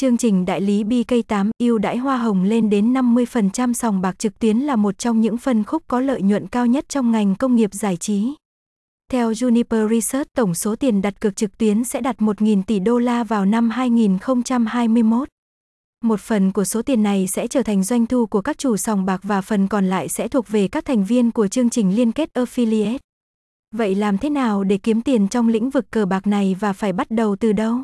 Chương trình đại lý BK8 ưu đãi hoa hồng lên đến 50% sòng bạc trực tuyến là một trong những phân khúc có lợi nhuận cao nhất trong ngành công nghiệp giải trí. Theo Juniper Research, tổng số tiền đặt cược trực tuyến sẽ đạt 1.000 tỷ đô la vào năm 2021. Một phần của số tiền này sẽ trở thành doanh thu của các chủ sòng bạc và phần còn lại sẽ thuộc về các thành viên của chương trình liên kết affiliate. Vậy làm thế nào để kiếm tiền trong lĩnh vực cờ bạc này và phải bắt đầu từ đâu?